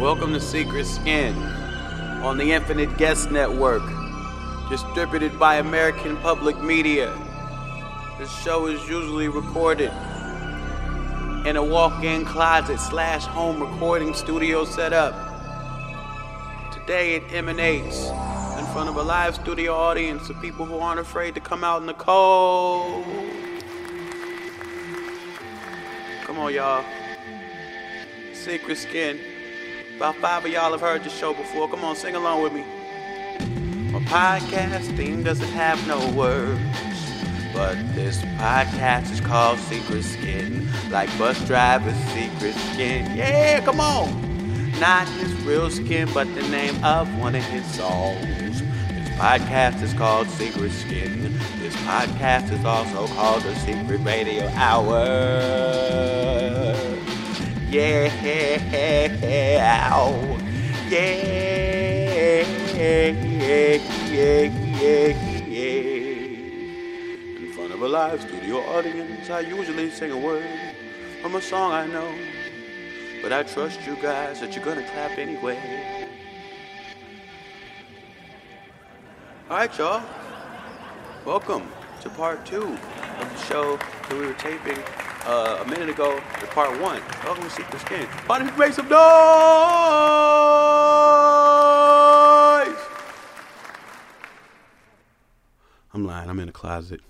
Welcome to Secret Skin on the Infinite Guest Network, distributed by American Public Media. This show is usually recorded in a walk-in closet slash home recording studio setup. Today it emanates in front of a live studio audience of people who aren't afraid to come out in the cold. Come on, y'all. Secret Skin. About five of y'all have heard the show before. Come on, sing along with me. My podcast podcasting doesn't have no words, but this podcast is called Secret Skin, like Busdriver's secret skin. Yeah, come on. Not his real skin, but the name of one of his songs. This podcast is called Secret Skin. This podcast is also called the Secret Radio Hour. Yeah, ow. yeah, yeah, yeah, yeah, yeah. In front of a live studio audience, I usually sing a word from a song I know. But I trust you guys that you're gonna clap anyway. Alright, y'all. Welcome to part two of the show that we were taping uh, a minute ago to part one. Welcome to Secret Skin. Why don't you make some noise? I'm lying. I'm in a closet.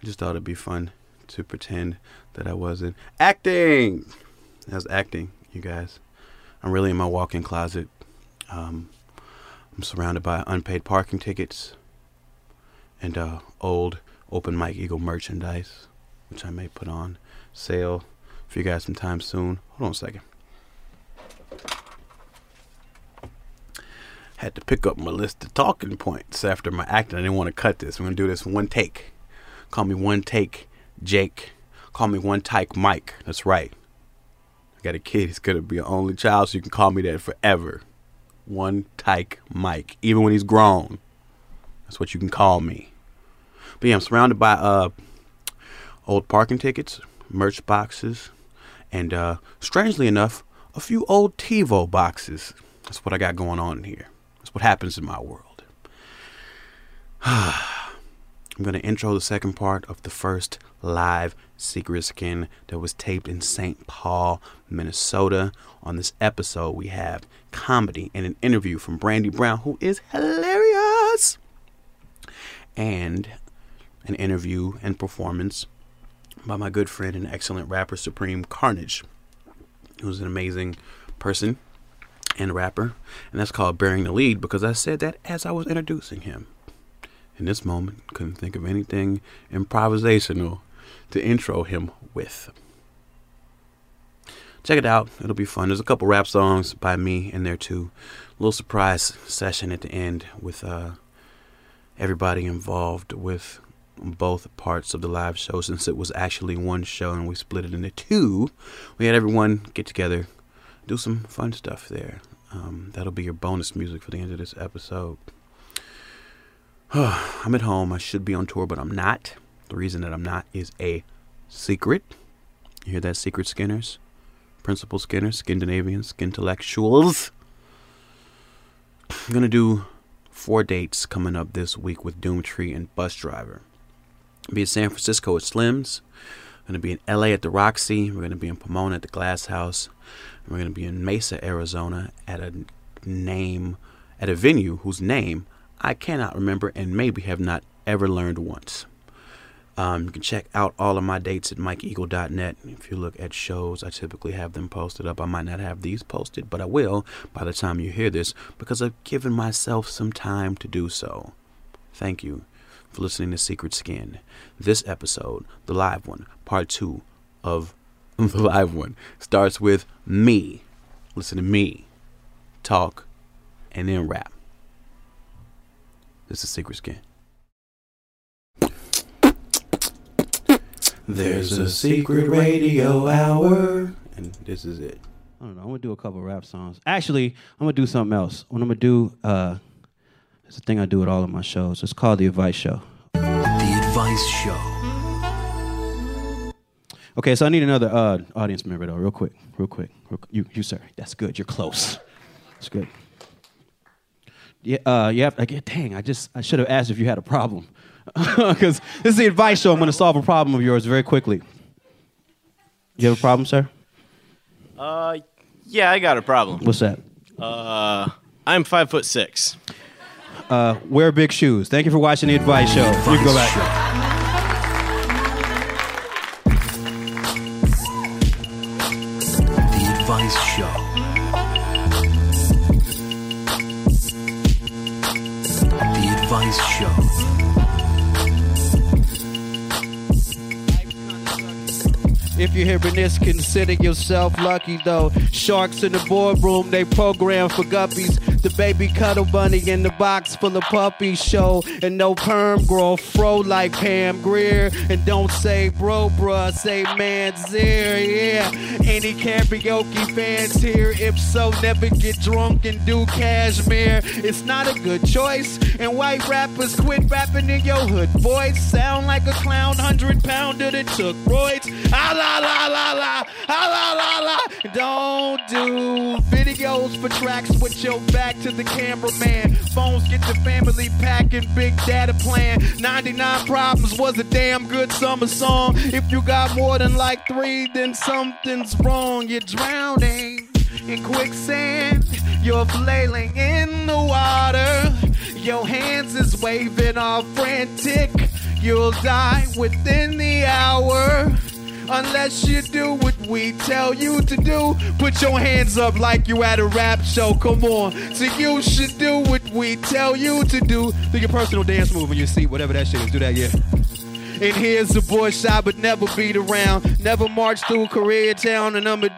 I just thought it'd be fun to pretend that I wasn't acting. I was acting, you guys. I'm really in my walk-in closet. Um, I'm surrounded by unpaid parking tickets and uh, old Open Mike Eagle merchandise, which I may put on sale for you guys sometime soon. Hold on a second. Had to pick up my list of talking points after my acting. I didn't want to cut this. I'm gonna do this one take. Call me one take, Jake. Call me one take, Mike. That's right. I got a kid. He's gonna be an only child, so you can call me that forever. One take, Mike. Even when he's grown, that's what you can call me. But yeah, I'm surrounded by uh old parking tickets, merch boxes, and uh, strangely enough, a few old TiVo boxes. That's what I got going on here. That's what happens in my world. I'm going to intro the second part of the first live Secret Skin that was taped in St. Paul, Minnesota. On this episode, we have comedy and an interview from Brandi Brown, who is hilarious, and an interview and performance by my good friend and excellent rapper Supreme Carnage, who's an amazing person and rapper. And that's called Bearing the Lead because I said that as I was introducing him. In this moment, couldn't think of anything improvisational to intro him with. Check it out. It'll be fun. There's a couple rap songs by me in there too. A little surprise session at the end with uh, everybody involved with both parts of the live show since it was actually one show and we split it into two. We had everyone get together, do some fun stuff there. Um, that'll be your bonus music for the end of this episode. I'm at home. I should be on tour, but I'm not. The reason that I'm not is a secret. You hear that, secret skinners? Principal Skinner, Scandinavian, Skintellectuals. I'm going to do four dates coming up this week with Doomtree and Busdriver be in San Francisco at Slim's. We're going to be in LA at the Roxy. We're going to be in Pomona at the Glass House. We're going to be in Mesa, Arizona at a name, at a venue whose name I cannot remember and maybe have not ever learned once. Um, you can check out all of my dates at mikeeagle.net. If you look at shows, I typically have them posted up. I might not have these posted, but I will by the time you hear this because I've given myself some time to do so. Thank you for listening to Secret Skin. This episode, the live one, part two of the live one, starts with me. Listen to me talk and then rap. This is Secret Skin. There's a secret radio hour, and this is it. I don't know. I'm gonna do a couple rap songs. Actually, I'm gonna do something else. What I'm gonna do, uh, it's a thing I do at all of my shows. It's called the Advice Show. The Advice Show. Okay, so I need another uh, audience member though, real quick, real quick. Real, you, you, sir. That's good. You're close. That's good. Yeah, uh, yeah. I get, dang, I just I should have asked if you had a problem, because this is the advice show. I'm going to solve a problem of yours very quickly. You have a problem, sir? Uh, yeah, I got a problem. What's that? Uh, I'm five foot six. Uh, wear big shoes. Thank you for watching the advice show. You can go back. The Advice Show. The Advice Show. If you're hearing this, consider yourself lucky though. Sharks in the boardroom, they program for guppies. The baby cuddle bunny in the box full of puppies show. And no perm grow fro like Pam Grier. And don't say bro, bruh, say man's ear, yeah. Any karaoke fans here? If so, never get drunk and do Kashmir. It's not a good choice. And white rappers quit rapping in your hood voice. Sound like a clown, hundred pounder that took roids. Ah la la la la, ah la la la. Don't do videos for tracks with your back to the cameraman. Phones get the family packing, big data plan. 99 Problems was a damn good summer song. If you got more than like three, then something's wrong. You're drowning in quicksand. You're flailing in the water. Your hands is waving all frantic. You'll die within the hour. Unless you do what we tell you to do, put your hands up like you at a rap show. Come on. So you should do what we tell you to do. Do your personal dance move in your seat, whatever that shit is. Do that, yeah. And here's the boy shy but never beat around. Never march through Koreatown and I'ma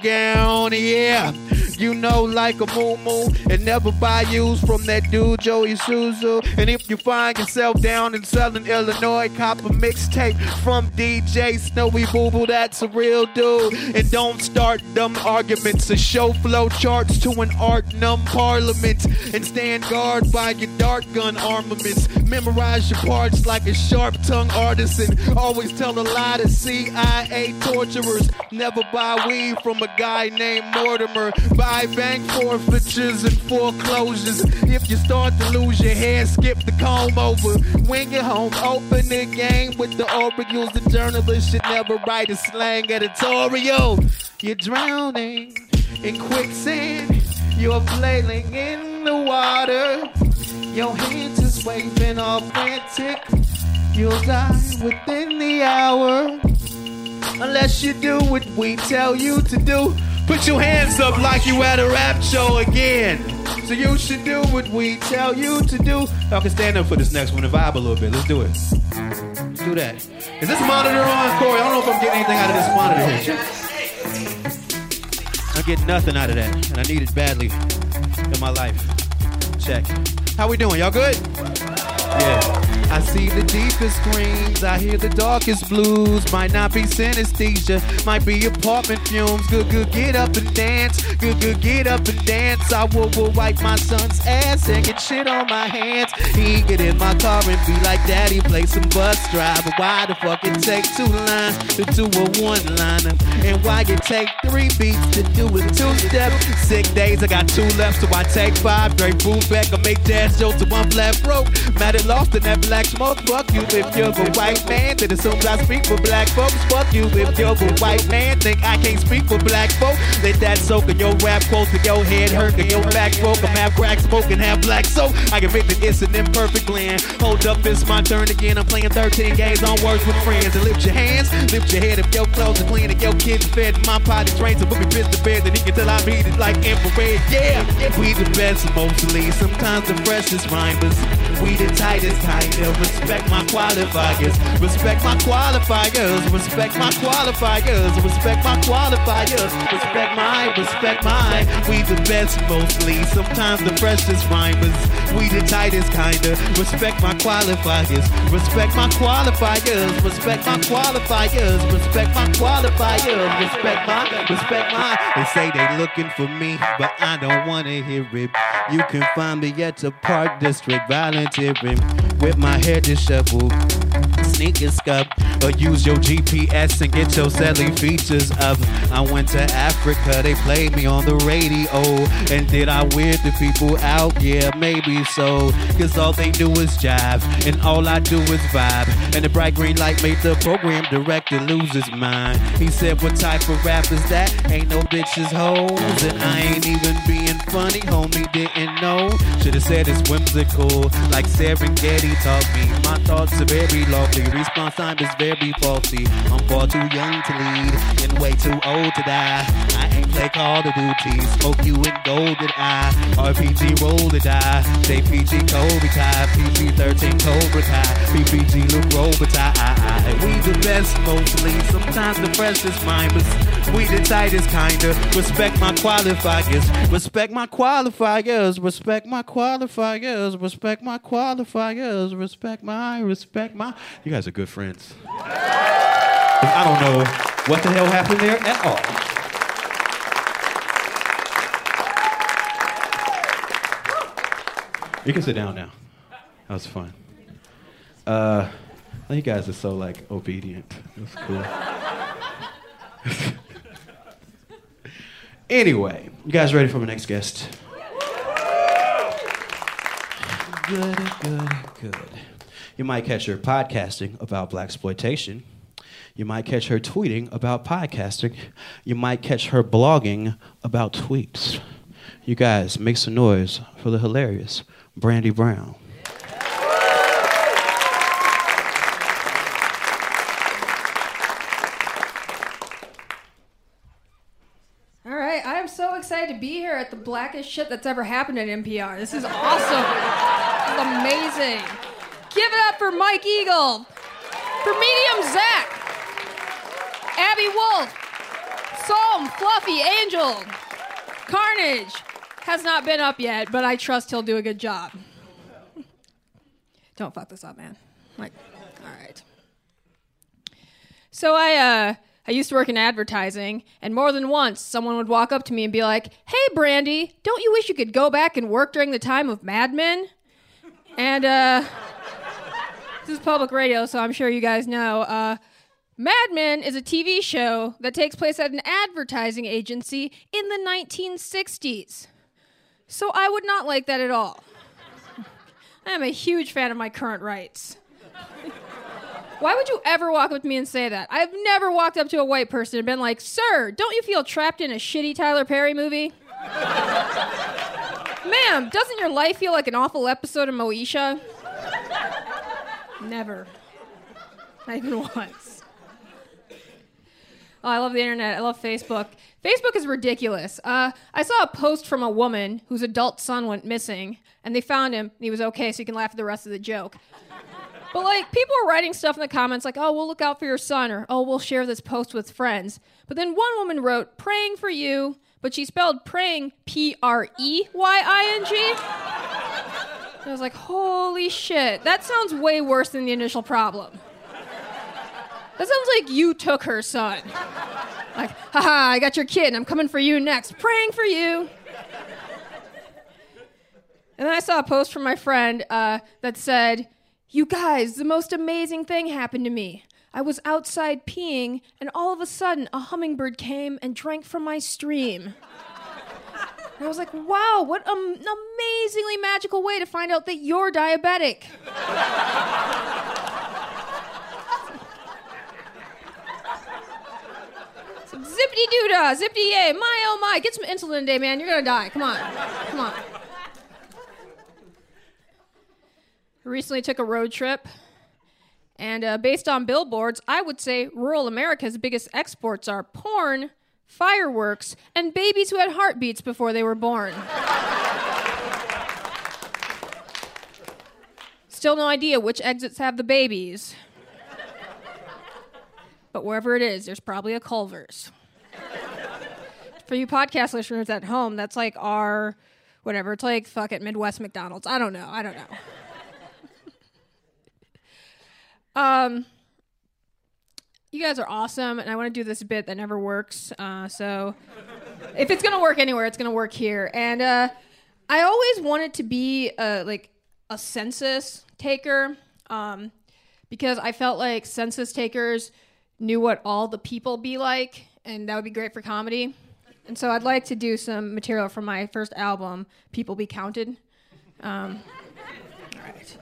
down, yeah. You know, like a moo moo, and never buy used from that dude Joey Suzu. And if you find yourself down in Southern Illinois, cop a mixtape from DJ Snowy Boo Boo, that's a real dude. And don't start dumb arguments or show flow charts to an art numb parliament. And stand guard by your dart gun armaments. Memorize your parts like a sharp tongue artisan. Always tell a lie to CIA torturers. Never buy weed from a guy named Mortimer. Buy bank forfeitures and foreclosures. If you start to lose your hair, skip the comb over. When you're home, open the game with the Orioles. The journalist should never write a slang editorial. You're drowning in quicksand. You're flailing in the water. Your hands is waving all frantic. You'll die within the hour. Unless you do what we tell you to do. Put your hands up like you at a rap show again. So you should do what we tell you to do. Y'all can stand up for this next one and vibe a little bit. Let's do it. Let's do that. Is this monitor on, Corey? I don't know if I'm getting anything out of this monitor here. I'm getting nothing out of that, and I need it badly in my life. Check. How we doing? Y'all good? Yeah. I see the deepest screams, I hear the darkest blues. Might not be synesthesia, might be apartment fumes. Good, good, get up and dance. Good, good, get up and dance. I will, will wipe my son's ass and get shit on my hands. He get in my car and be like, Daddy, play some bus driver. Why the fuck it take two lines to do a one liner? And why it take three beats to do a two step? Sick days, I got two left, so I take five. Drake boom back, I make jazz jokes to one flat broke. Mad at lost in that black smoke. Fuck you if you're a white man that assumes I speak for black folks. Fuck you if you're a white man think I can't speak for black folk. Let that soak in your rap quotes in your head hurt in your back smoke. I'm half crack smoking, half black soap. I admit that it's an imperfect blend. Hold up, it's my turn again. I'm playing 13 games on words with friends. And lift your hands, lift your head if your clothes are clean and your kids fed. My potty trained to book me fist to bed, then he can tell I beat it like infrared. Yeah, we the best mostly. Sometimes the freshest rhymers. We the tightest of respect my qualifiers. Respect my qualifiers. Respect my qualifiers. Respect my qualifiers. Respect my, respect my. We the best mostly. Sometimes the freshest rhymers. We the tightest kinda. Respect my qualifiers. Respect my qualifiers. Respect my qualifiers. Respect my qualifiers. Respect my, respect my. They say they looking for me, but I don't wanna hear it. You can find me at the Park District volunteering with my hair disheveled. Sneakers scuff, Or use your GPS and get your selling features up. I went to Africa, they played me on the radio. And did I weird the people out? Yeah, maybe so. Cause all they do is jive, and all I do is vibe. And the bright green light made the program director lose his mind. He said, What type of rap is that? Ain't no bitches hoes, and I ain't even being funny, homie didn't know. Should've said it's whimsical, like Serengeti taught me. My thoughts are very lovely, response time is very faulty. I'm far too young to lead, and way too old to die. Play Call of Duty, smoke you in GoldenEye. RPG roll the die, JPG PG Cobra Kai, PG 13 Cobra Kai, PPG look Robitaille. We the best mostly, sometimes the freshest mimers. We the tightest kinda. Respect my qualifiers. Respect my qualifiers. Respect my qualifiers. Respect my qualifiers. Respect my. Respect my. You guys are good friends. I don't know what the hell happened there at all. You can sit down now. That was fun. Uh, you guys are so like obedient. That's cool. anyway, you guys ready for my next guest? Good, good, good. You might catch her podcasting about blaxploitation. You might catch her tweeting about podcasting. You might catch her blogging about tweets. You guys make some noise for the hilarious Brandi Brown. All right, I'm so excited to be here at the blackest shit that's ever happened at NPR. This is awesome. this is amazing. Give it up for Mike Eagle, for Medium Zach, Abby Wolf, Psalm, Fluffy, Angel, Carnage. Has not been up yet, but I trust he'll do a good job. Don't fuck this up, man. Like, all right. So I uh I used to work in advertising, and more than once someone would walk up to me and be like, "Hey, Brandi, don't you wish you could go back and work during the time of Mad Men?" And uh this is public radio, so I'm sure you guys know. Uh Mad Men is a TV show that takes place at an advertising agency in the 1960s. So I would not like that at all. I am a huge fan of my current rights. Why would you ever walk up to me and say that? I've never walked up to a white person and been like, Sir, don't you feel trapped in a shitty Tyler Perry movie? Ma'am, doesn't your life feel like an awful episode of Moesha? Never. Not even once. Oh, I love the internet. I love Facebook. Facebook is ridiculous. Uh, I saw a post from a woman whose adult son went missing, and they found him. And he was okay, so you can laugh at the rest of the joke. But like people were writing stuff in the comments like, "Oh, we'll look out for your son," or "Oh, we'll share this post with friends." But then one woman wrote, "Praying for you," but she spelled praying P R E Y I N G. I was like, "Holy shit! That sounds way worse than the initial problem." That sounds like you took her son. Like, haha, I got your kid and I'm coming for you next. Praying for you. And then I saw a post from my friend uh, that said, You guys, the most amazing thing happened to me. I was outside peeing, and all of a sudden, a hummingbird came and drank from my stream. And I was like, wow, what an amazingly magical way to find out that you're diabetic. Zippity doo dah, zippity yay, my oh my, get some insulin today, man. You're gonna die. Come on, come on. Recently took a road trip, and uh, based on billboards, I would say rural America's biggest exports are porn, fireworks, and babies who had heartbeats before they were born. Still no idea which exits have the babies. But wherever it is, there's probably a Culver's. For you podcast listeners at home, that's like our whatever. It's like fuck it, Midwest McDonald's. I don't know. I don't know. um, you guys are awesome, and I want to do this bit that never works. Uh, so, if it's gonna work anywhere, it's gonna work here. And uh, I always wanted to be a, like a census taker. Um, because I felt like census takers knew what all the people be like, and that would be great for comedy. And so I'd like to do some material from my first album, People Be Counted. Um, all right.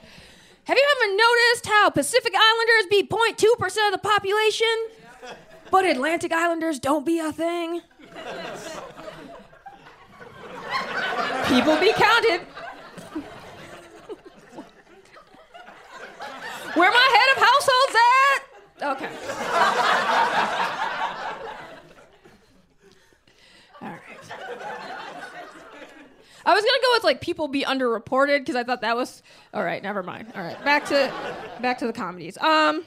Have you ever noticed how Pacific Islanders be 0.2% of the population, but Atlantic Islanders don't be a thing? People be counted. Where my head of households at? Okay. All right. I was gonna go with like people be underreported because I thought that was all right. Never mind. All right, back to back to the comedies. Um,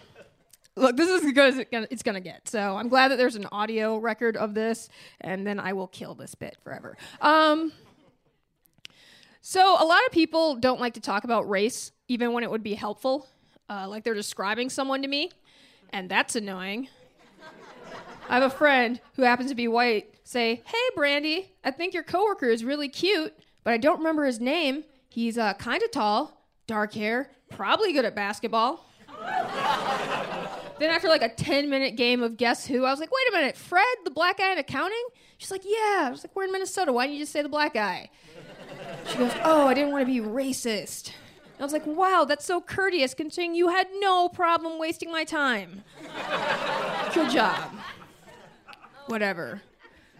look, this is as good as it gonna, it's gonna get. So I'm glad that there's an audio record of this, and then I will kill this bit forever. Um, so a lot of people don't like to talk about race, even when it would be helpful. Uh, like they're describing someone to me, and that's annoying. I have a friend who happens to be white say, "Hey, Brandi, I think your coworker is really cute, but I don't remember his name. He's uh, kind of tall, dark hair, probably good at basketball." then after like a 10 minute game of guess who, I was like, "Wait a minute, Fred, the black guy in accounting?" She's like, "Yeah." I was like, "We're in Minnesota. Why didn't you just say the black guy?" She goes, "Oh, I didn't want to be racist." I was like, "Wow, that's so courteous, considering you had no problem wasting my time." Good job. Whatever.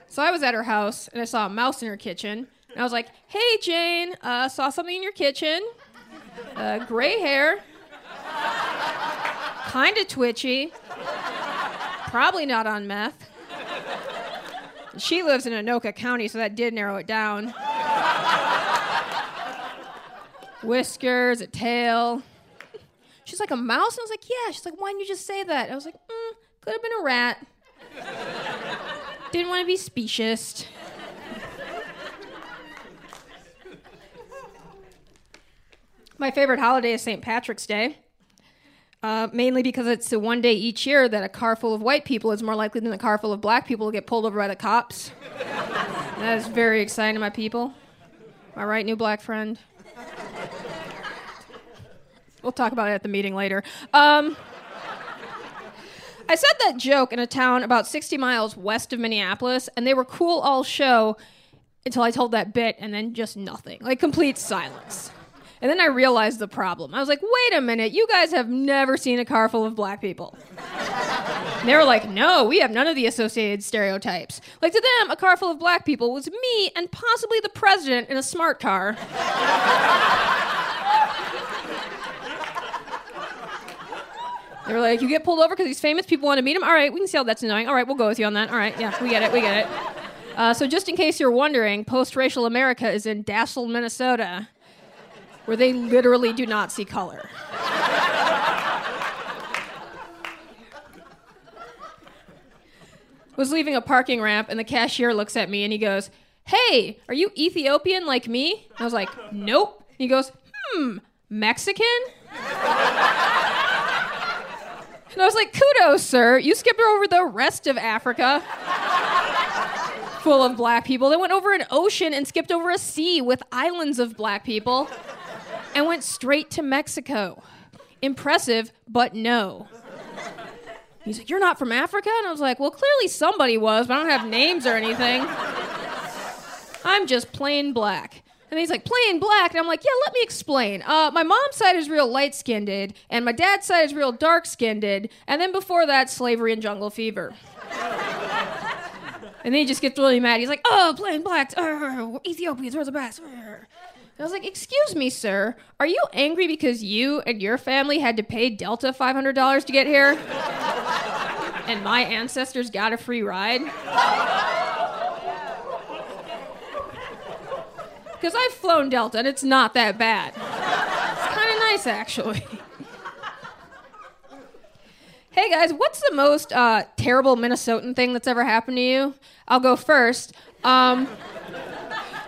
So I was at her house and I saw a mouse in her kitchen. And I was like, hey, Jane, uh, saw something in your kitchen. Uh, gray hair. Kind of twitchy. Probably not on meth. She lives in Anoka County, so that did narrow it down. Whiskers, a tail. She's like, a mouse? And I was like, yeah. She's like, why didn't you just say that? I was like, mm, could have been a rat. Didn't want to be specious. My favorite holiday is St. Patrick's Day. Uh, mainly because it's the one day each year that a car full of white people is more likely than a car full of black people to get pulled over by the cops. that is very exciting to my people. My right, new black friend? We'll talk about it at the meeting later. Um, I said that joke in a town about 60 miles west of Minneapolis, and they were cool all show until I told that bit, and then just nothing. Like complete silence. And then I realized the problem. I was like, wait a minute, you guys have never seen a car full of black people. And they were like, no, we have none of the associated stereotypes. Like to them, a car full of black people was me and possibly the president in a smart car. They were like, you get pulled over because he's famous, people want to meet him. All right, we can see how that's annoying. All right, we'll go with you on that. All right, yeah, we get it, we get it. Uh, so, just in case you're wondering, post racial America is in Dassel, Minnesota, where they literally do not see color. Was leaving a parking ramp, and the cashier looks at me and he goes, Hey, are you Ethiopian like me? I was like, Nope. He goes, Hmm, Mexican? And I was like, kudos, sir. You skipped over the rest of Africa. Full of black people. They went over an ocean and skipped over a sea with islands of black people and went straight to Mexico. Impressive, but no. He's like, You're not from Africa? And I was like, Well, clearly somebody was, but I don't have names or anything. I'm just plain black. And he's like, plain black. And I'm like, yeah, let me explain. Uh, my mom's side is real light skinned, and my dad's side is real dark skinned. And then before that, slavery and jungle fever. and then he just gets really mad. He's like, oh, plain black. Uh, Ethiopians are the best. I was like, excuse me, sir. Are you angry because you and your family had to pay Delta $500 to get here? and my ancestors got a free ride? Because I've flown Delta and it's not that bad. It's kind of nice, actually. hey guys, what's the most uh, terrible Minnesotan thing that's ever happened to you? I'll go first. Um,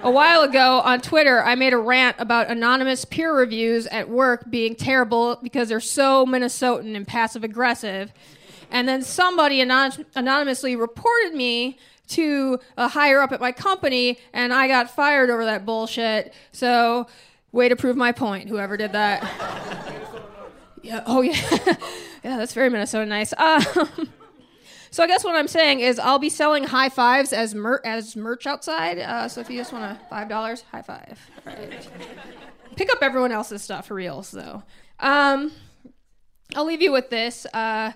a while ago on Twitter, I made a rant about anonymous peer reviews at work being terrible because they're so Minnesotan and passive aggressive. And then somebody anon- anonymously reported me to a higher up at my company, and I got fired over that bullshit. So, way to prove my point, whoever did that. Yeah. Oh, yeah. yeah, that's very Minnesota nice. Um, so I guess what I'm saying is I'll be selling high fives as mer- as merch outside. Uh, so if you just want a five dollars, high five. Right. Pick up everyone else's stuff for reals, though. Um, I'll leave you with this. Uh,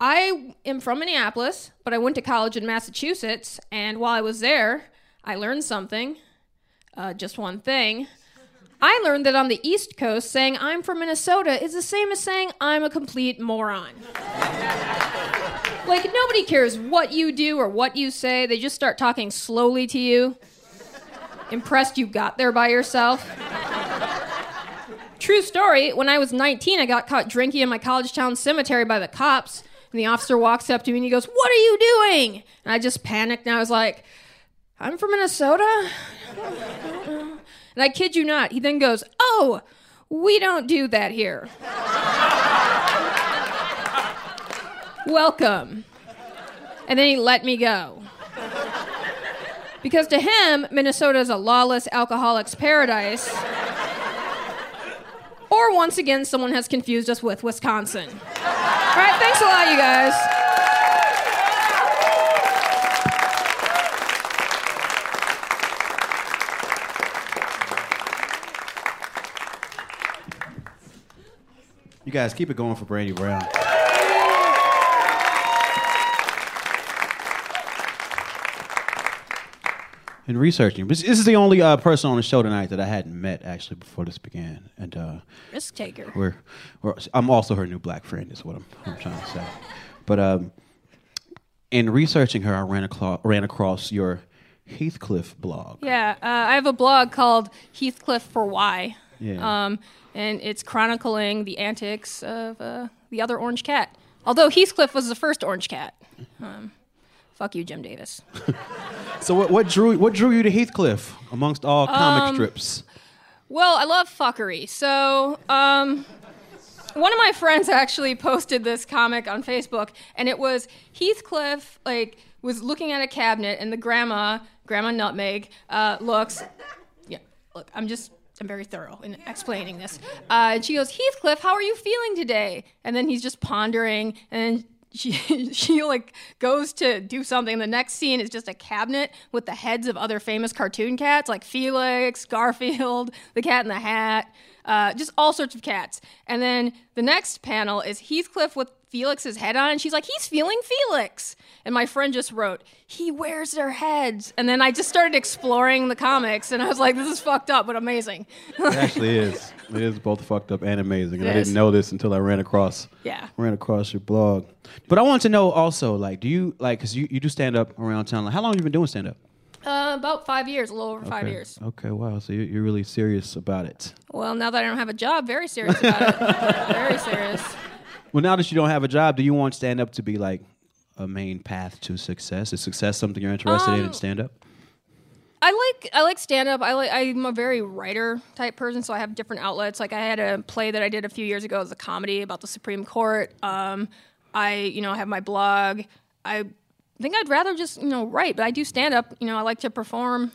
I am from Minneapolis, but I went to college in Massachusetts, and while I was there, I learned something. Uh, just one thing. I learned that on the East Coast, saying I'm from Minnesota is the same as saying I'm a complete moron. like, nobody cares what you do or what you say, they just start talking slowly to you. Impressed you got there by yourself. True story, when I was 19, I got caught drinking in my college town cemetery by the cops. And the officer walks up to me and he goes, What are you doing? And I just panicked and I was like, I'm from Minnesota. And I kid you not, he then goes, Oh, we don't do that here. Welcome. And then he let me go. Because to him, Minnesota is a lawless alcoholic's paradise. Or once again, someone has confused us with Wisconsin. All right, thanks a lot, you guys. You guys keep it going for Brandi Brown. In researching, this this is the only uh, person on the show tonight that I hadn't met actually before this began, and uh, Risk taker. we're, we're I'm also her new black friend, is what I'm, I'm trying to say. But um, in researching her, I ran across ran across your Heathcliff blog. Yeah, uh, I have a blog called Heathcliff for Why. Yeah. Um, and it's chronicling the antics of uh, the other orange cat. Although Heathcliff was the first orange cat. Um, fuck you, Jim Davis. So what, what drew what drew you to Heathcliff amongst all comic Um, strips? Well, I love fuckery. So, um, one of my friends actually posted this comic on Facebook, and it was Heathcliff like was looking at a cabinet, and the grandma, Grandma Nutmeg, uh, looks. Yeah, look, I'm just. I'm very thorough in explaining this. Uh, and she goes, Heathcliff, how are you feeling today? And then he's just pondering, and she she like goes to do something. The next scene is just a cabinet with the heads of other famous cartoon cats like Felix, Garfield, the Cat in the Hat, uh, just all sorts of cats. And then the next panel is Heathcliff with Felix's head on, and she's like, "He's feeling Felix." And my friend just wrote, "He wears their heads." And then I just started exploring the comics, and I was like, "This is fucked up, but amazing." It actually is. It is both fucked up and amazing. And It I is. didn't know this until I ran across Yeah. ran across your blog. But I want to know also, like, do you like because you, you do stand up around town? Like, how long have you been doing stand up? Uh, about five years, a little over five okay. years. Okay, wow. So you're, you're really serious about it. Well, now that I don't have a job, very serious about it. very serious. Well, now that you don't have a job, do you want stand up to be like a main path to success? Is success something you're interested in in Um, stand up? I like I like stand up. I like I'm a very writer type person, so I have different outlets. Like I had a play that I did a few years ago as a comedy about the Supreme Court. Um, I you know I have my blog. I think I'd rather just you know write, but I do stand up. You know I like to perform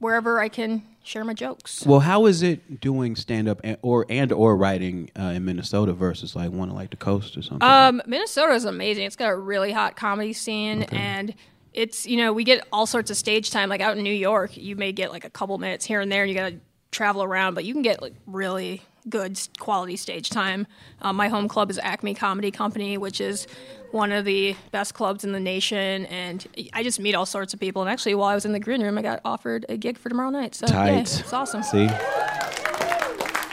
wherever I can share my jokes. Well, how is it doing stand up and, or and or writing uh, in Minnesota versus like one like the coast or something? Um, Minnesota is amazing. It's got a really hot comedy scene, and it's you know we get all sorts of stage time. Like out in New York, you may get like a couple minutes here and there, and you got to travel around, but you can get like really good quality stage time. Um, my home club is Acme Comedy Company, which is one of the best clubs in the nation, and I just meet all sorts of people. And actually, while I was in the green room, I got offered a gig for tomorrow night. So Tight. yeah, it's awesome. See,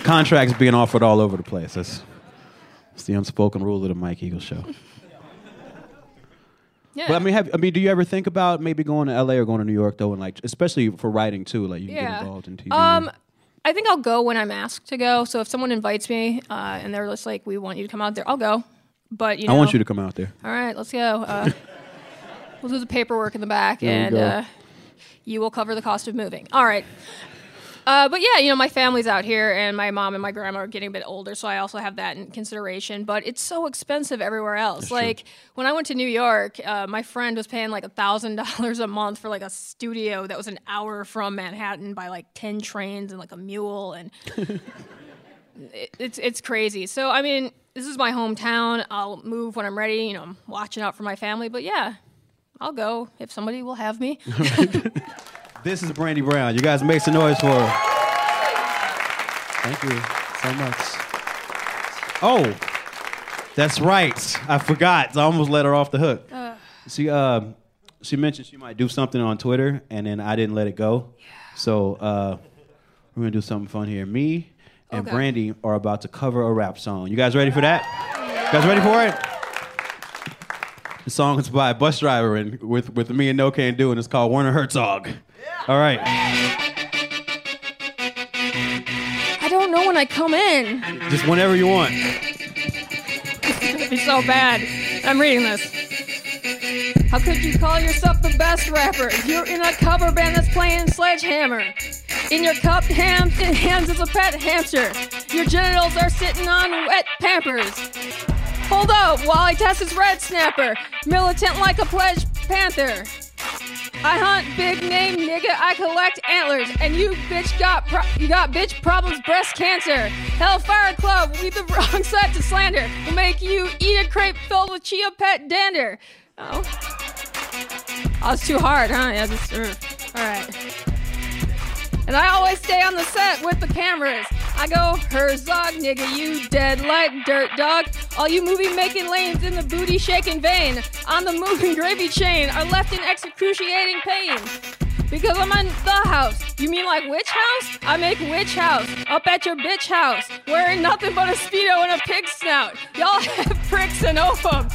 contracts being offered all over the place. That's, that's the unspoken rule of the Mike Eagle show. Yeah. But I mean, have, I mean, do you ever think about maybe going to LA or going to New York though, and like, especially for writing too, like you can get involved in TV. Um, I think I'll go when I'm asked to go. So if someone invites me uh, and they're just like, "We want you to come out there," I'll go. But you know, I want you to come out there. All right, let's go. Uh, we'll do the paperwork in the back, There we and go. uh, you will cover the cost of moving. All right. Uh, but yeah, you know, my family's out here, and my mom and my grandma are getting a bit older, so I also have that in consideration. But it's so expensive everywhere else. like when I went to New York, uh, my friend was paying like a thousand dollars a month for like a studio that was an hour from Manhattan by like ten trains and like a mule, and it, it's it's crazy. So I mean, this is my hometown. I'll move when I'm ready. You know, I'm watching out for my family. But yeah, I'll go if somebody will have me. This is Brandi Brown. You guys make some noise for her. Thank you so much. Oh, that's right. I forgot. I almost let her off the hook. She uh, she mentioned she might do something on Twitter, and then I didn't let it go. So uh, we're gonna do something fun here. Me and Okay. Brandi are about to cover a rap song. You guys ready for that? You guys ready for it? The song is by Busdriver and with, with me and Nocando, and it's called Werner Herzog. All right. I don't know when I come in. Just whenever you want. It's gonna be so bad. I'm reading this. How could you call yourself the best rapper? You're in a cover band that's playing Sledgehammer. In your cupped ham- hands is a pet hamster. Your genitals are sitting on wet pampers. Hold up while I test this red snapper. Militant like a pledge panther. I hunt big name nigga. I collect antlers, and you bitch got pro- you got bitch problems, breast cancer. Hellfire Club, we the wrong side to slander. We'll make you eat a crepe filled with chia pet dander. Oh, oh, it's too hard, huh? Yeah, just uh, all right. And I always stay on the set with the cameras. I go, Herzog, nigga, you dead like dirt dog. All you movie making lanes in the booty shaking vein on the moving gravy chain are left in excruciating pain. Because I'm on the house. You mean like witch house? I make witch house up at your bitch house, wearing nothing but a speedo and a pig snout. Y'all have pricks and ovums,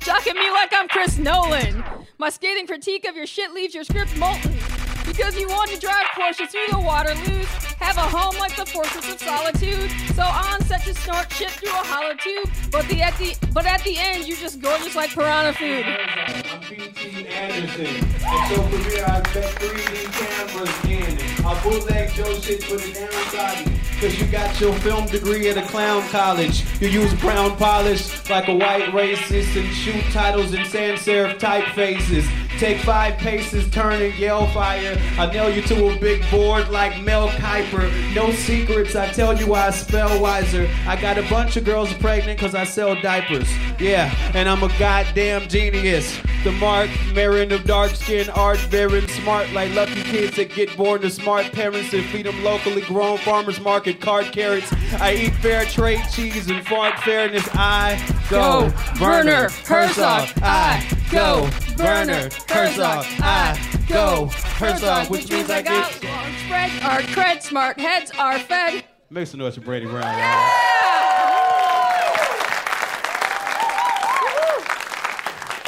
jocking me like I'm Chris Nolan. My scathing critique of your shit leaves your script molten. Because you want to drive Porsche through the Waterloos, have a home like the Fortress of Solitude. So on such a snort shit through a hollow tube, but the at the but at the end you're just gorgeous like piranha food. I'm P.T. Anderson. And so from here I bet 3D cameras in. I'll bootleg Joe shit for the downside. Cause you got your film degree at a clown college. You use brown polish like a white racist and shoot titles in sans serif typefaces. Take five paces, turn and yell fire. I nail you to a big board like Mel Kiper. No secrets, I tell you why I spell wiser. I got a bunch of girls pregnant cause I sell diapers. Yeah, and I'm a goddamn genius. The Marc Maron of dark skin, art bearing, smart like lucky kids that get born to smart parents and feed them locally grown farmers market card carrots. I eat fair trade cheese and fart fairness. I go, Go, Werner Herzog. I go, Werner Herzog. I go, Herzog, which means I got get. long spread. Our cred smart heads are fed. Make some noise for Brandi Brown, y'all.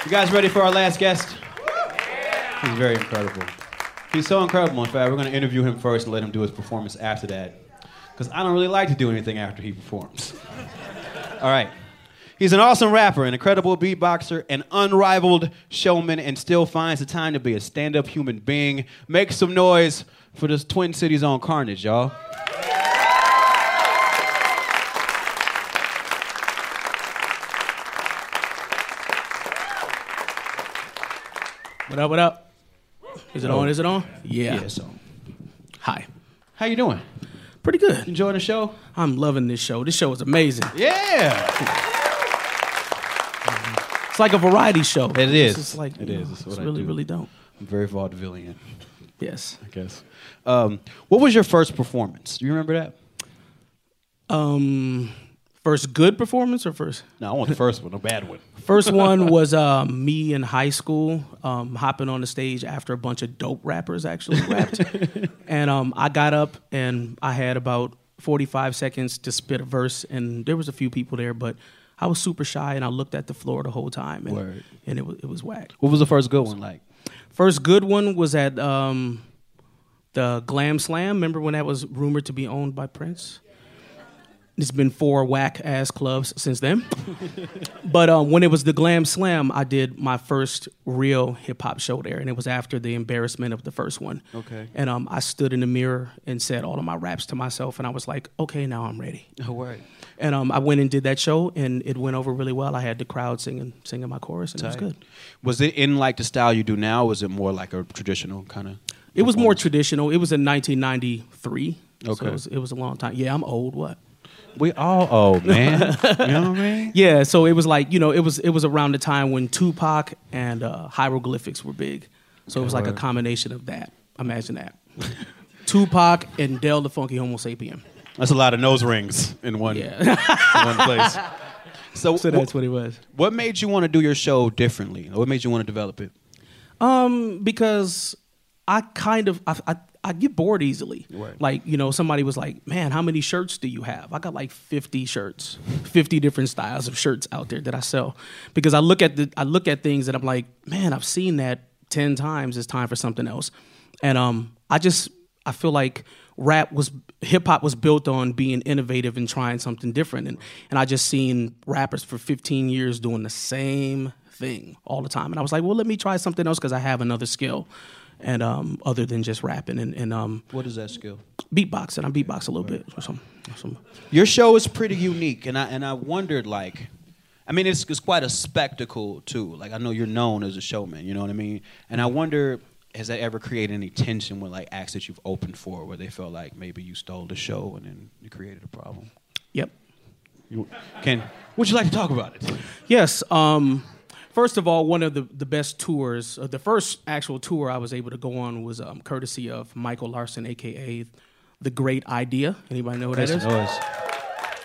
You guys ready for our last guest? He's very incredible. He's so incredible. In fact, we're going to interview him first and let him do his performance after that. Because I don't really like to do anything after he performs. All right. He's an awesome rapper, an incredible beatboxer, an unrivaled showman, and still finds the time to be a stand up human being. Make some noise for this Twin Cities on Carnage, y'all. What up? What up? Is it on? Is it on? Yeah. Yeah, so. Hi. How you doing? Pretty good. Enjoying the show? I'm loving this show. This show is amazing. Yeah. It's like a variety show. It is. It's like It is. know, It's It's, what I really, really dope. I'm very vaudevillian, Yes. I guess. Um, what was your first performance? Do you remember that? Um, first good performance or first? No, I want the first one, no bad one. First one was um, me in high school, um, hopping on the stage after a bunch of dope rappers actually rapped, and um, I got up and I had about forty-five seconds to spit a verse, and there was a few people there, but I was super shy and I looked at the floor the whole time, and, Word. and it was it was whack. What was the first good one like? First good one was at um, the Glam Slam. Remember when that was rumored to be owned by Prince? It's been four whack ass clubs since then. but um, when it was the Glam Slam, I did my first real hip hop show there, and it was after the embarrassment of the first one. Okay. And um, I stood in the mirror and said all of my raps to myself, and I was like, okay, now I'm ready. Oh, word. And um, I went and did that show, and it went over really well. I had the crowd singing, singing my chorus, and it was good. Was it in like the style you do now? Or was it more like a traditional kind of? It was more traditional. It was in 1993. Okay. So it was, it was a long time. Yeah, I'm old. What? We all old, man. you know what I mean? Yeah, so it was like you know it was it was around the time when Tupac and uh, hieroglyphics were big, so it was like a combination of that. Imagine that, Tupac and Del the Funky Homosapien. That's a lot of nose rings in one, Yeah, one place. So, so that's what it was. what made you want to do your show differently? What made you want to develop it? Um, because I kind of I, I I get bored easily. Right. Like you know, somebody was like, "Man, how many shirts do you have?" I got like fifty shirts, fifty different styles of shirts out there that I sell. Because I look at the I look at things and I'm like, "Man, I've seen that ten times. It's time for something else." And um, I just I feel like rap was hip hop was built on being innovative and trying something different and and I just seen rappers for 15 years doing the same thing all the time and I was like well let me try something else cuz I have another skill and um other than just rapping and, and um What is that skill? beatboxing I beatbox a little bit or some, or some Your show is pretty unique, and I and I wondered like, I mean, it's it's quite a spectacle too. Like I know you're known as a showman, you know what I mean, and I wonder. Has that ever created any tension with like acts that you've opened for, where they felt like maybe you stole the show and then you created a problem? yep You, can would you like to talk about it? Yes. Um, first of all, one of the, the best tours, uh, the first actual tour I was able to go on was um, courtesy of Michael Larsen, aka The Great Eyedea. Anybody know what that is?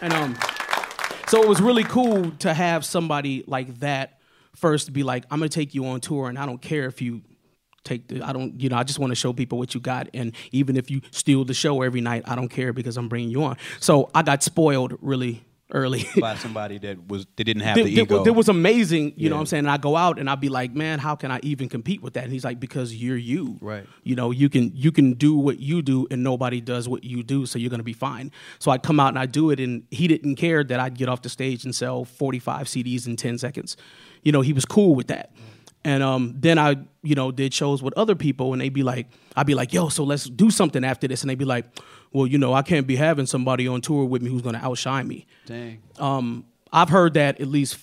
And um, so it was really cool to have somebody like that first be like, I'm gonna take you on tour, and I don't care if you take the, I don't, you know, I just want to show people what you got, and even if you steal the show every night, I don't care because I'm bringing you on. So I got spoiled really early. By somebody that was they didn't have That- the ego. that was amazing. You know what I'm saying? And I go out and I'd be like, man, how can I even compete with that? And he's like, because you're you. Right. You know, you can you can do what you do and nobody does what you do, so you're gonna be fine. So I'd come out and I'd do it and he didn't care that I'd get off the stage and sell 45 CDs in 10 seconds. You know, he was cool with that. And um, then I, you know, did shows with other people, and they'd be like, I'd be like, yo, so let's do something after this. And they'd be like, well, you know, I can't be having somebody on tour with me who's gonna outshine me. Dang. Um, I've heard that at least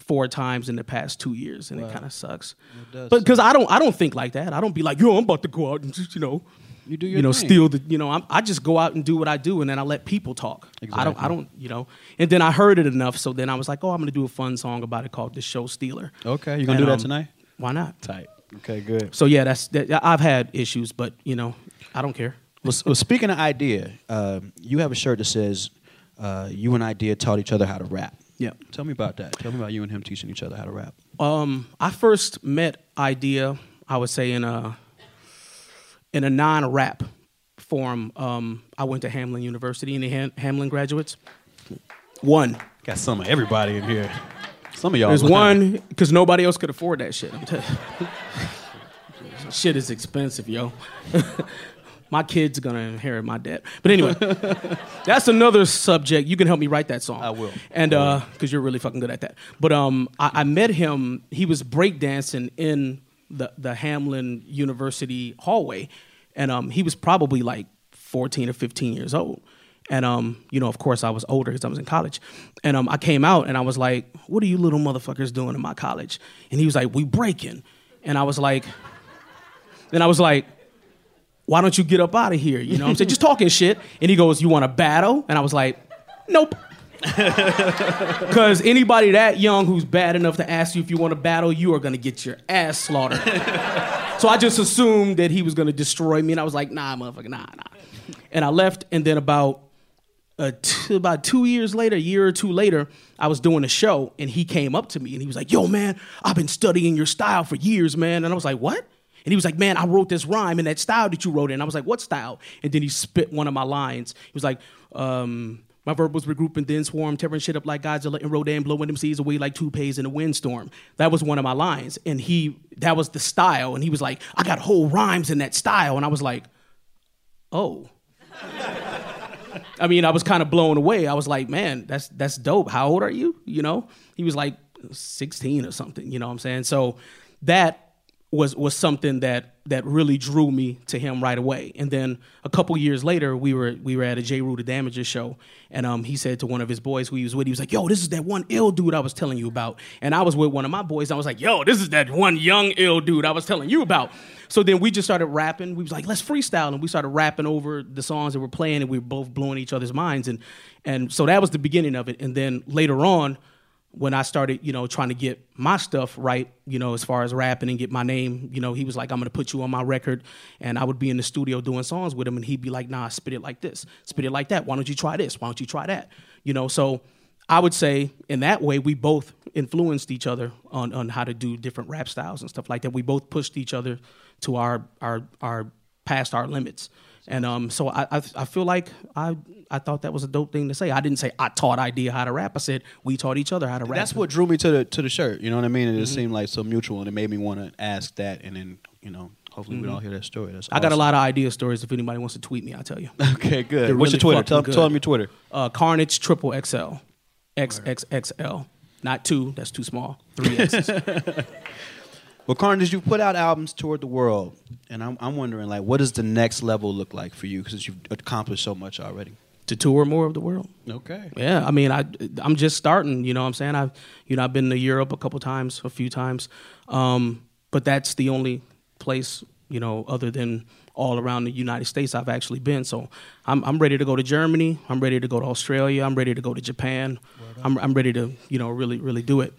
four times in the past two years, and it kind of sucks. does but because I don't, I don't think like that. I don't be like, yo, I'm about to go out and just, you know, You do your you know, thing. steal the, you know, I'm, I just go out and do what I do, and then I let people talk. I don't, I don't, you know. And then I heard it enough, so then I was like, oh, I'm gonna do a fun song about it called "The Show Stealer." Okay, you're gonna And, do that um, tonight? Why not? Tight. Okay, good. So yeah, that's that, I've had issues, but you know, I don't care. Well, well, speaking of Eyedea, um, you have a shirt that says uh, you and Eyedea taught each other how to rap. Yeah. Tell me about that. Tell me about you and him teaching each other how to rap. Um, I first met Eyedea, I would say in a in a non-rap form. Um, I went to Hamline University. Any Ham- Hamline graduates? One. Got some of everybody in here. Some of y'all. There's one because nobody else could afford that shit. Shit is expensive, yo. my kid's gonna inherit my debt. But anyway, that's another subject. You can help me write that song. I will. And because you're really fucking good at that. But um, I, I met him. He was breakdancing in the the Hamline University hallway, and um, he was probably like 14 or 15 years old. And um, you know, of course, I was older because I was in college. And um, I came out and I was like, "What are you little motherfuckers doing in my college?" And he was like, "We breaking." And I was like, then I was like, why don't you get up out of here? You know I'm saying? Just talking shit. And he goes, You want to battle? And I was like, Nope. Because anybody that young who's bad enough to ask you if you want to battle, you are going to get your ass slaughtered. so I just assumed that he was going to destroy me. And I was like, Nah, motherfucker, nah, nah. And I left. And then about uh, t- about two years later, a year or two later, I was doing a show and he came up to me and he was like, Yo, man, I've been studying your style for years, man. And I was like, What? And he was like, Man, I wrote this rhyme in that style that you wrote in. I was like, What style? And then he spit one of my lines. He was like, um, my verb was regroup and then swarm, tearing shit up like Godzilla and Rodan, blowing them seas away like toupees in a windstorm. That was one of my lines. And he, that was the style. And he was like, I got whole rhymes in that style. And I was like, Oh. I mean, I was kind of blown away. I was like, man, that's that's dope. How old are you? You know? He was like 16 or something, you know what I'm saying? So that was was something that that really drew me to him right away. And then a couple years later, we were we were at a J. The Damages show, and um, he said to one of his boys who he was with, he was like, "Yo, this is that one ill dude I was telling you about." And I was with one of my boys. I was like, "Yo, this is that one young ill dude I was telling you about." So then we just started rapping. We was like, "Let's freestyle," and we started rapping over the songs that we're playing, and we were both blowing each other's minds. And and so that was the beginning of it. And then later on when I started, you know, trying to get my stuff right, you know, as far as rapping and get my name, you know, he was like, I'm gonna put you on my record. And I would be in the studio doing songs with him, and he'd be like, Nah, spit it like this, spit it like that. Why don't you try this? Why don't you try that? You know, so I would say in that way, we both influenced each other on, on how to do different rap styles and stuff like that. We both pushed each other to our, our, our past our limits. And um, so I, I, I feel like I, I thought that was a dope thing to say. I didn't say I taught Eyedea how to rap. I said we taught each other how to rap. That's what drew me to the to the shirt. You know what I mean? And it seemed like so mutual, and it made me want to ask that, and then you know, hopefully we all hear that story. That's I got a lot of Eyedea stories. If anybody wants to tweet me, I'll tell you. Okay, good. They're What's your Twitter? Tell, tell your Twitter. Uh, Carnage Triple XL, XXXL, not two. That's too small. Three X's. Well, Carnage, you put out albums toward the world, and I'm, I'm wondering, like, what does the next level look like for you? Because you've accomplished so much already. to tour more of the world. Okay. Yeah, I mean, I I'm just starting. You know, what I'm saying I've you know I've been to Europe a couple times, a few times, um, but that's the only place you know other than all around the United States I've actually been. So I'm I'm ready to go to Germany. I'm ready to go to Australia. I'm ready to go to Japan. I'm I'm ready to you know really really do it.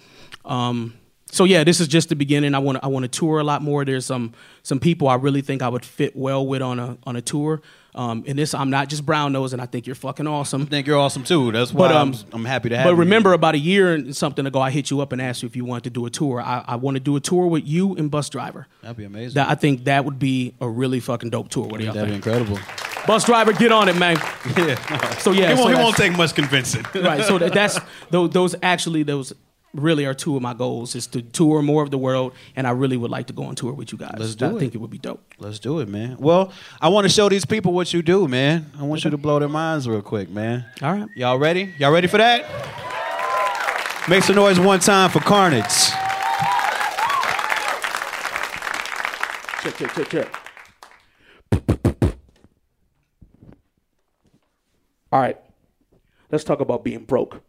Um, so yeah, this is just the beginning. I want to I want to tour a lot more. There's some some people I really think I would fit well with on a on a tour. Um, and this I'm not just brown nose, and I think you're fucking awesome. I think you're awesome too. That's why But, um, I'm, I'm happy to have But you. remember, about a year and something ago, I hit you up and asked you if you wanted to do a tour. I, I want to do a tour with you and Busdriver. That'd be amazing. That I think that would be a really fucking dope tour. What do y'all That'd be incredible. Busdriver, get on it, man. Yeah. So yeah, He so won't, he that's- won't take much convincing. right. So that, that's those, those actually those really are two of my goals is to tour more of the world, and I really would like to go on tour with you guys. Let's do I it. think it would be dope. Let's do it, man. Well, I want to show these people what you do, man. I want you to blow their minds real quick, man. All right. Y'all ready? Y'all ready for that? Make some noise one time for Carnage. Check, check, check, check. All right. Let's talk about being broke.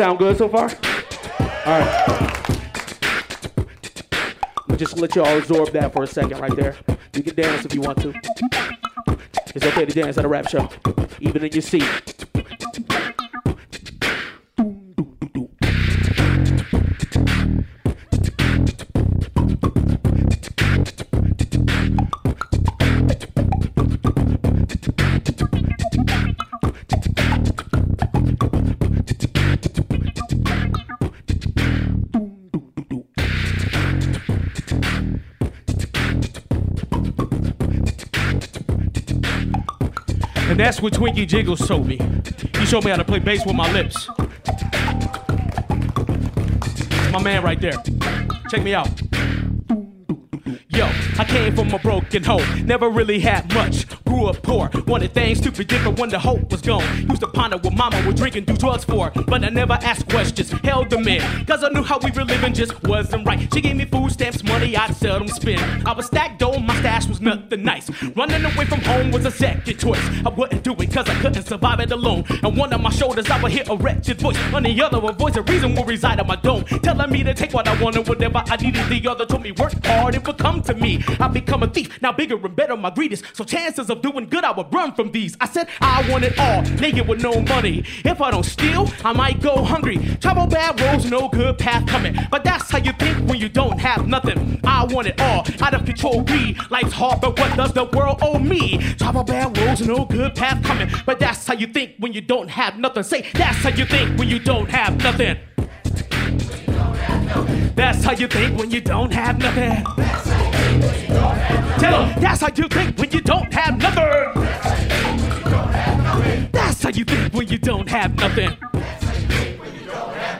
Sound good so far? All right. I'll just let y'all absorb that for a second right there. You can dance if you want to. It's okay to dance at a rap show, even in your seat. That's what Twinkie Jiggles showed me. He showed me how to play bass with my lips. My man right there. Check me out. Yo, I came from a broken home, never really had much. Grew up poor, wanted things to be different when the hope was gone. Used to ponder what mama would drink and do drugs for. But I never asked questions, held them in. Cause I knew how we were living just wasn't right. She gave me food stamps, money I'd seldom spend. I was stacked on, my stash was nothing nice. Running away from home was a second choice. I wouldn't do it cause I couldn't survive it alone. On one of my shoulders, I would hear a wretched voice. On the other, a voice of reason will reside on my dome. Telling me to take what I wanted, whatever I needed. The other told me work hard, it would come to me. I become a thief, now bigger and better my greed is. So chances of doing good, I would run from these. I said I want it all, naked with no money. If I don't steal, I might go hungry. Travel bad roads, no good path coming. But that's how you think when you don't have nothing. I want it all, out of control greed. Life's hard, but what does the world owe me? Travel bad roads, no good path coming. But that's how you think when you don't have nothing. Say, that's how you think when you don't have nothing. That's how you think when you don't have nothing. Tell them, that's how you think when you don't have nothing. That's how you think when you don't have nothing.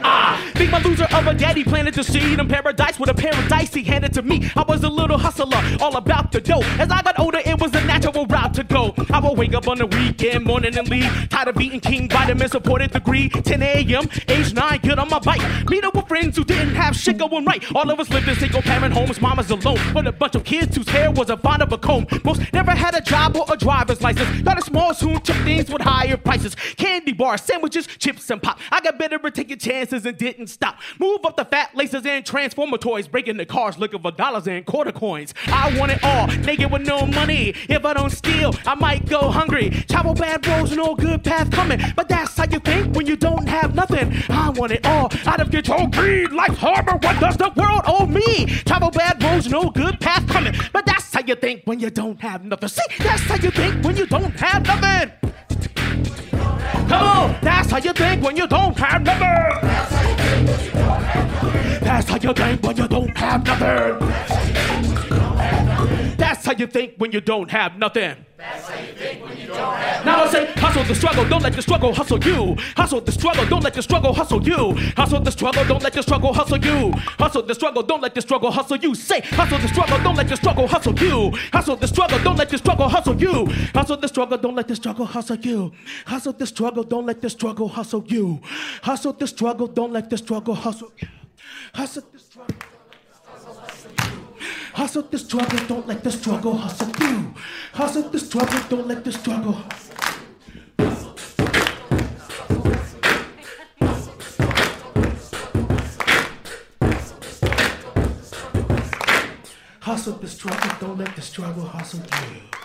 Ah, think my loser of a daddy planted to seed in paradise with a paradise he handed to me. I was a little hustler, all about the dough. As I got older, wake up on the weekend, morning and leave. Tired of eating King vitamin supported degree. 10 a.m., age 9, get on my bike. Meet up with friends who didn't have shit going right. All of us lived in single parent homes, mamas alone. But a bunch of kids whose hair was a fond of a comb. Most never had a job or a driver's license. Got a small, soon took things with higher prices. Candy bars, sandwiches, chips, and pop. I got better at taking chances and didn't stop. Move up the fat laces and transformer toys, breaking the cars, looking for dollars and quarter coins. I want it all, naked with no money. If I don't steal, I might go hungry. Travel bad roads, no good path coming. But that's how you think when you don't have nothing. I want it all, out of control, greed, life harbor. What does the world owe me? Travel bad roads, no good path coming. But that's how you think when you don't have nothing. See, that's how you think when you don't have nothing. Come on, that's how you think when you don't have nothing. That's how you think when you don't have nothing. That's how you think when you don't have nothing. Now I say, hustle the struggle, don't let the struggle hustle you. Hustle the struggle, don't let the struggle hustle you. Hustle the struggle, don't let the struggle hustle you. Hustle the struggle, don't let the struggle hustle you. Say, hustle the struggle, don't let the struggle hustle you. Hustle the struggle, don't let the struggle hustle you. Hustle the struggle, don't let the struggle hustle you. Hustle the struggle, don't let the struggle hustle you. Hustle the struggle, don't let the struggle hustle you. Hustle the struggle. Hustle the struggle, don't let the struggle hustle you. Hustle the struggle, don't let the struggle. Hustle the struggle, don't let the struggle hustle you.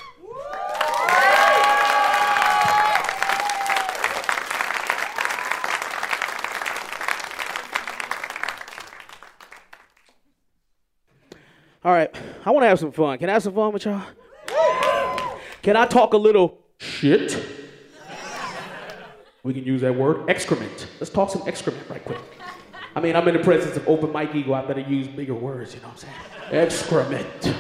All right, I want to have some fun. Can I have some fun with y'all? Can I talk a little shit? We can use that word, excrement. Let's talk some excrement right quick. I mean, I'm in the presence of Open Mike Eagle. I better use bigger words, you know what I'm saying? Excrement.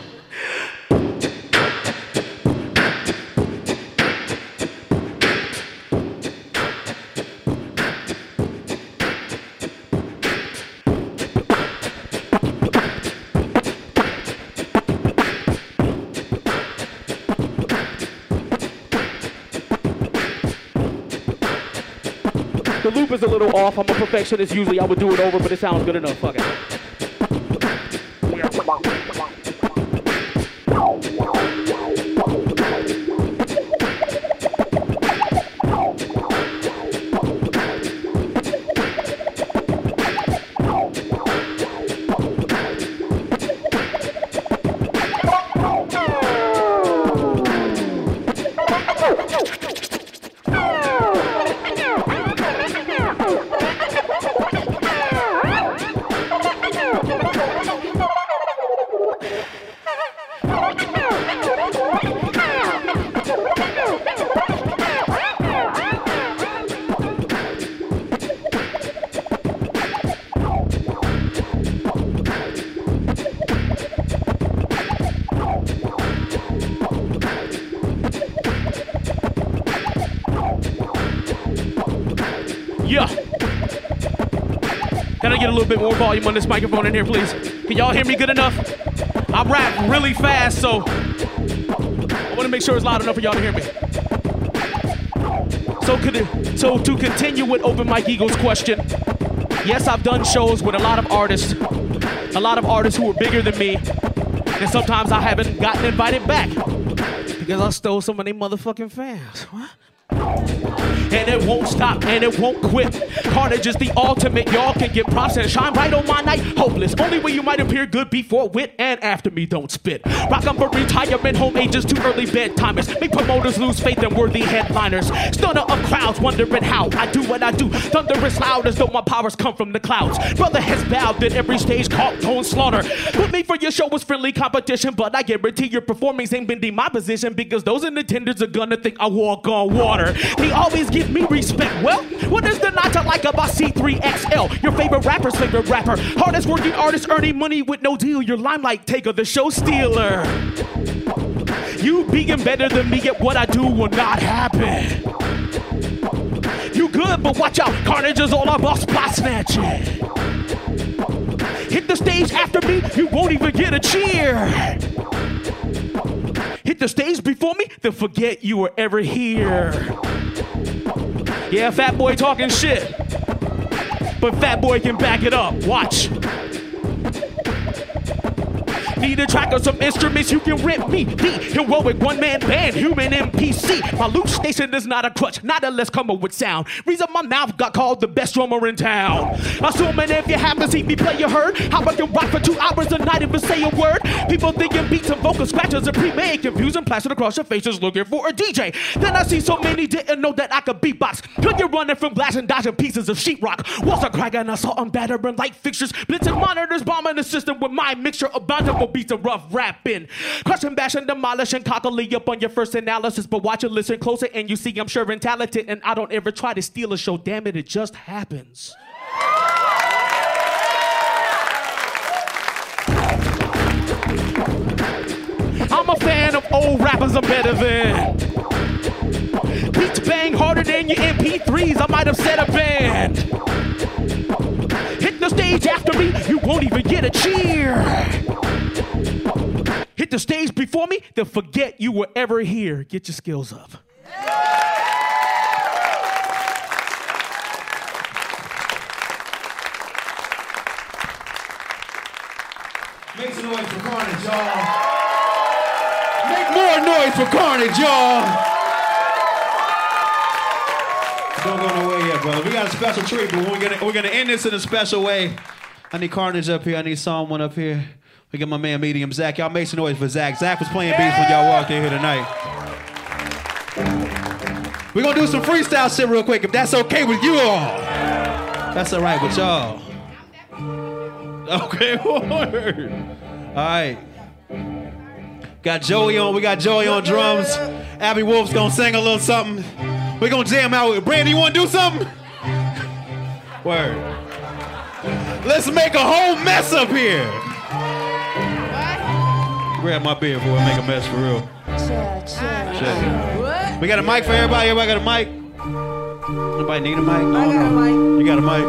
Off. I'm a perfectionist. Usually I would do it over, but it sounds good enough. Fuck it. Little bit more volume on this microphone in here, please? Can y'all hear me good enough? I rap really fast, so I want to make sure it's loud enough for y'all to hear me. So, could, so to continue with Open Mike Eagles question, yes, I've done shows with a lot of artists, a lot of artists who are bigger than me, and sometimes I haven't gotten invited back because I stole some of their motherfucking fans. What? And it won't stop and it won't quit. Carnage is the ultimate. Y'all can get props and shine bright on my night. Hopeless. Only way you might appear good before wit and after me don't spit. Rock up for retirement, home ages too early bedtimers. Make promoters lose faith in worthy headliners. Stunner of crowds wondering how I do what I do. Thunderous loud as though my powers come from the clouds. Brother has vowed that every stage caught tone slaughter. Put me for your show was friendly competition, but I guarantee your performance ain't been my position because those in attendance are gonna think I walk on water. They always give me respect. Well, what is there not to like about C3XL? Your favorite rapper's favorite rapper. Hardest working artist earning money with no deal. Your limelight taker, the show stealer. You being better than me at what I do will not happen. You good, but watch out. Carnage is all about spot snatching. Hit the stage after me, you won't even get a cheer. Hit the stage before me, then forget you were ever here. Yeah, Fat Boy talking shit. But Fat Boy can back it up. Watch. Need a track or some instruments you can rip me. The heroic one man band, human MPC. My loop station is not a crutch, not unless come up with sound. Reason my mouth got called the best drummer in town. Assuming if you haven't seen me play, you heard how I can rock for two hours a night even say a word. People thinking beats and vocal scratches are pre-made, confusing plastered across your faces looking for a DJ. Then I see so many didn't know that I could beatbox. Could you running from glass and dodging pieces of sheetrock? Walls are cracking, assault on battering light fixtures, blitzing monitors, bombing the system with my mixture of bountiful beats of rough rapping. Crushing, bashing, demolishing, cockily up on your first analysis. But watch and listen closer, and you see I'm sure and talented. And I don't ever try to steal a show. Damn it, it just happens. I'm a fan of old rappers I'm better than. Beats bang harder than your MP3s. I might have set a band. The stage after me, you won't even get a cheer. Hit the stage before me, they'll forget you were ever here. Get your skills up. Make some noise for Carnage, y'all. Make more noise for Carnage, y'all. Don't go nowhere brother. We got a special treat, but we're gonna we're gonna end this in a special way. I need Carnage up here. I need someone up here. We got my man Medium Zach. Y'all make some noise for Zach. Zach was playing beats when y'all walked in here tonight. We're gonna do some freestyle shit real quick, if that's okay with you all. That's all right with y'all. Okay, word. All right. Got Joey on. We got Joey on drums. Abby Wolf's gonna sing a little something. We're gonna jam out. With Brandi, you wanna do something? Word. Let's make a whole mess up here. Grab my beer before I make a mess for real. Check. We got a mic for everybody. Everybody got a mic. Nobody need a mic? No, I got a mic. You got a mic?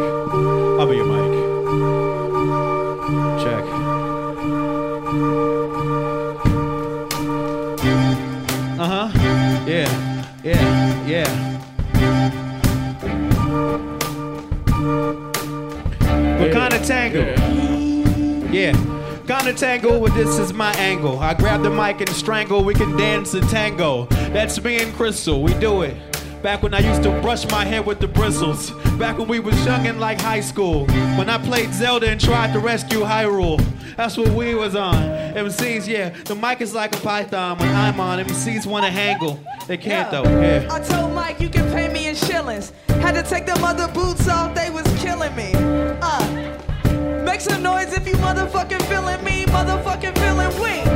I'll be your mic. Tango? Yeah. Kinda tango, but this is my angle. I grab the mic and strangle, we can dance the tango. That's me and Crystal, we do it. Back when I used to brush my hair with the bristles. Back when we was young in like high school. When I played Zelda and tried to rescue Hyrule. That's what we was on. MCs, yeah, the mic is like a python. When I'm on, MCs wanna hangle. They can't though, yeah. I told Mike you can pay me in shillings. Had to take them other boots off, they was killing me. Uh, make some noise if you motherfucking feeling me, motherfucking feeling we.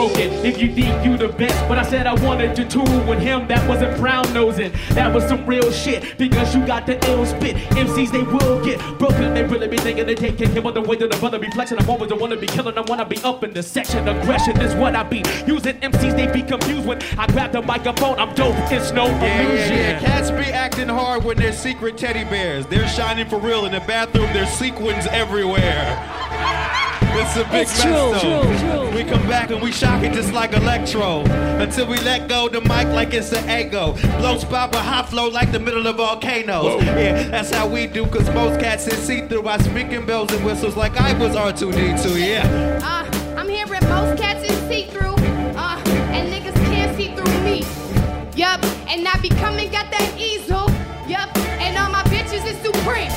Broken if you think you the best. But I said I wanted to tool with him that wasn't brown nosing. That was some real shit because you got the ill spit. MCs they will get broken. They really be thinking they taking him on the way to the brother be flexing. I'm always the one to be killing. I wanna be up in the section. Aggression is what I be using. MCs they be confused when I grab the microphone. I'm dope. It's no Yeah, illusion. yeah, yeah. Cats be acting hard when they're secret teddy bears. They're shining for real in the bathroom. There's sequins everywhere. It's a big It's mess, true, true, true. We come back and we shock it just like electro. Until we let go the mic like it's an ego. Blow spot with hot flow like the middle of volcanoes. Yeah, that's how we do, cause most cats is see-through. I speak in bells and whistles like I was R2D2, yeah. Uh, I'm hearing most cats is see through. Uh, and niggas can't see through me. Yup, and I be coming, got that easel. Yup, and all my bitches is supreme.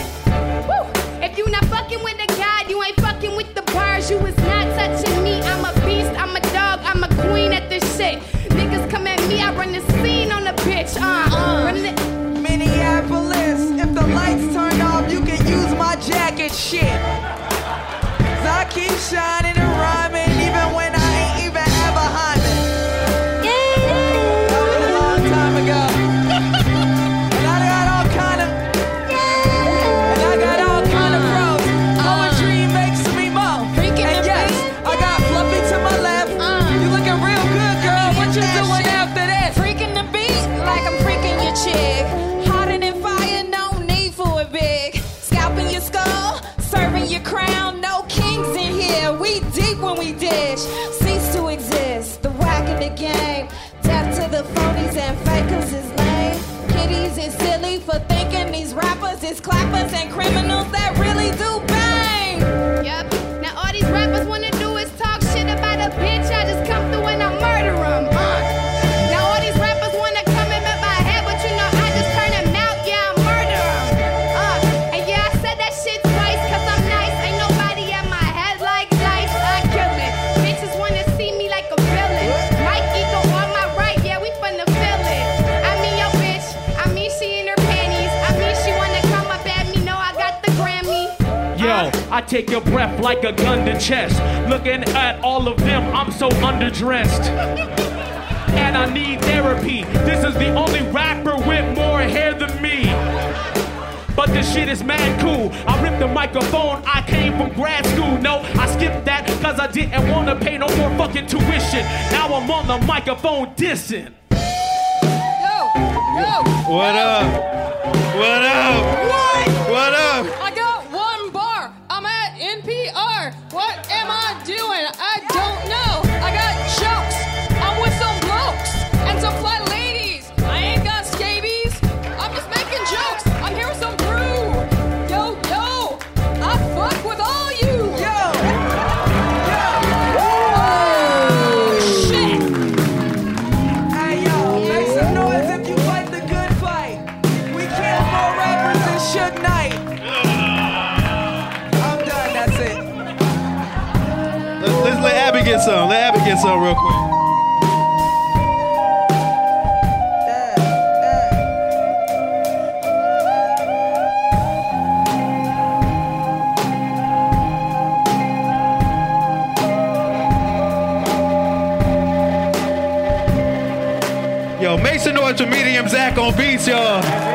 Woo! If you not fucking with the god, you ain't fucking with the bars. You is not touching me. I'm a beast, I'm a dog, I'm a queen at this shit. Niggas come at me, I run the scene on the bitch. Uh, uh. Run the- Minneapolis, if the lights turn off, you can use my jacket shit. 'Cause I keep shining take your breath like a gun to chest. Looking at all of them, I'm so underdressed. And I need therapy. This is the only rapper with more hair than me. But this shit is mad cool. I ripped the microphone, I came from grad school. No, I skipped that cause I didn't wanna pay no more fucking tuition. Now I'm on the microphone dissing. Yo, yo, what up? What up? What? What some. Let Abby get some real quick. Yo, make some noise for Medium Zach on beats, y'all.